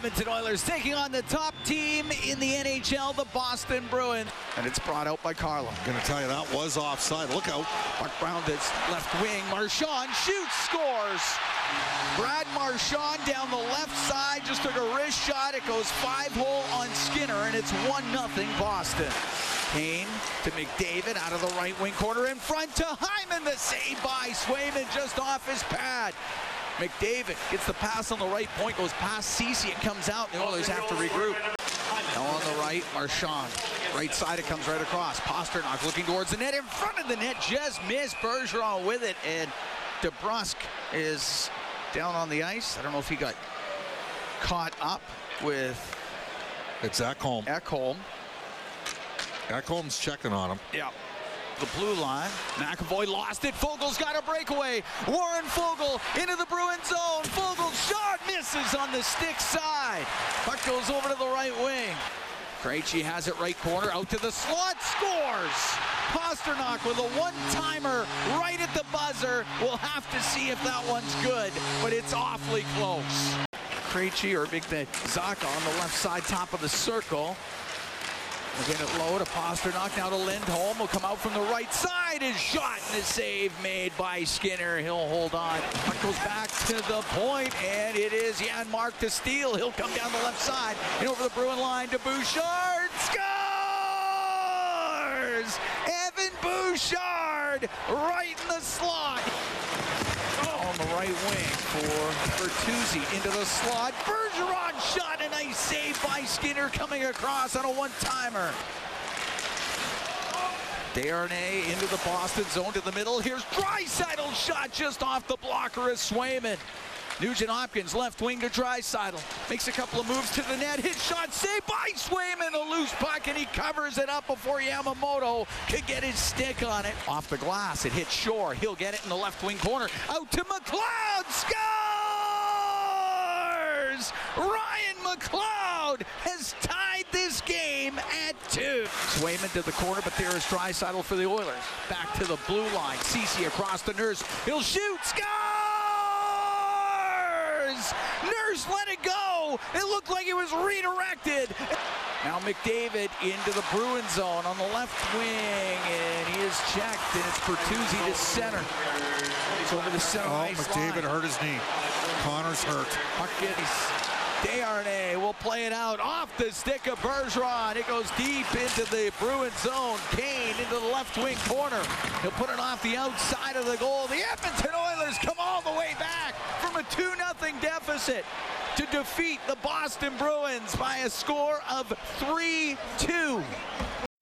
Edmonton Oilers taking on the top team in the NHL, the Boston Bruins. And it's brought out by Carlo. I'm going to tell you that was offside. Look out. Mark Brown this left wing. Marchand shoots, scores. Brad Marchand down the left side just took a wrist shot. It goes five hole on Skinner, and it's 1 0 Boston. Kane to McDavid out of the right wing corner in front to Hyman. The save by Swayman just off his pad. McDavid gets the pass on the right point, goes past Ceci, it comes out, and the Oilers have to regroup. Now on the right, Marchand. Right side, it comes right across. Pastrnak looking towards the net, in front of the net, just missed Bergeron with it, and DeBrusk is down on the ice. I don't know if he got caught up with It's Ekholm. Ekholm. Ekholm's checking on him. Yeah. The blue line. McAvoy lost it. Foegele's got a breakaway. Warren Foegele into the Bruin zone. Foegele shot misses on the stick side. Puck goes over to the right wing. Krejci has it right corner, out to the slot, scores! Pastrnak with a one-timer right at the buzzer. We'll have to see if that one's good, but it's awfully close. Krejci or Big Zaka on the left side, top of the circle. Again it low to Pastrnak, now to Lindholm. Will come out from the right side. His shot and a save made by Skinner. He'll hold on. Puck goes back to the point, and it is Janmark to steal. He'll come down the left side and over the Bruin line to Bouchard. Scores! Evan Bouchard right in the slot. On the right wing for Bertuzzi into the slot. Bergeron shot, a nice save by Skinner coming across on a one-timer. Desharnais into the Boston zone to the middle. Here's Draisaitl shot just off the blocker of Swayman. Nugent Hopkins left wing to Draisaitl. Makes a couple of moves to the net. Hit shot saved by Swayman. A loose puck and he covers it up before Yamamoto can get his stick on it. Off the glass. It hits Shore. He'll get it in the left wing corner. Out to McLeod. Scores! Ryan McLeod has tied this game at two. Swayman to the corner, but there is Draisaitl for the Oilers. Back to the blue line. Ceci across the nurse. He'll shoot. Scores! Nurse let it go. It looked like it was redirected. Now McDavid into the Bruin zone on the left wing, and he is checked, and it's Bertuzzi to center. It's over the center Oh, McDavid line. hurt his knee. Connor's hurt. Puck gets Desharnais will play it out off the stick of Bergeron. It goes deep into the Bruin zone. Kane into the left wing corner. He'll put it off the outside of the goal. The Edmonton Oilers come all the way back from a 2 0 deficit to defeat the Boston Bruins by a score of 3 2.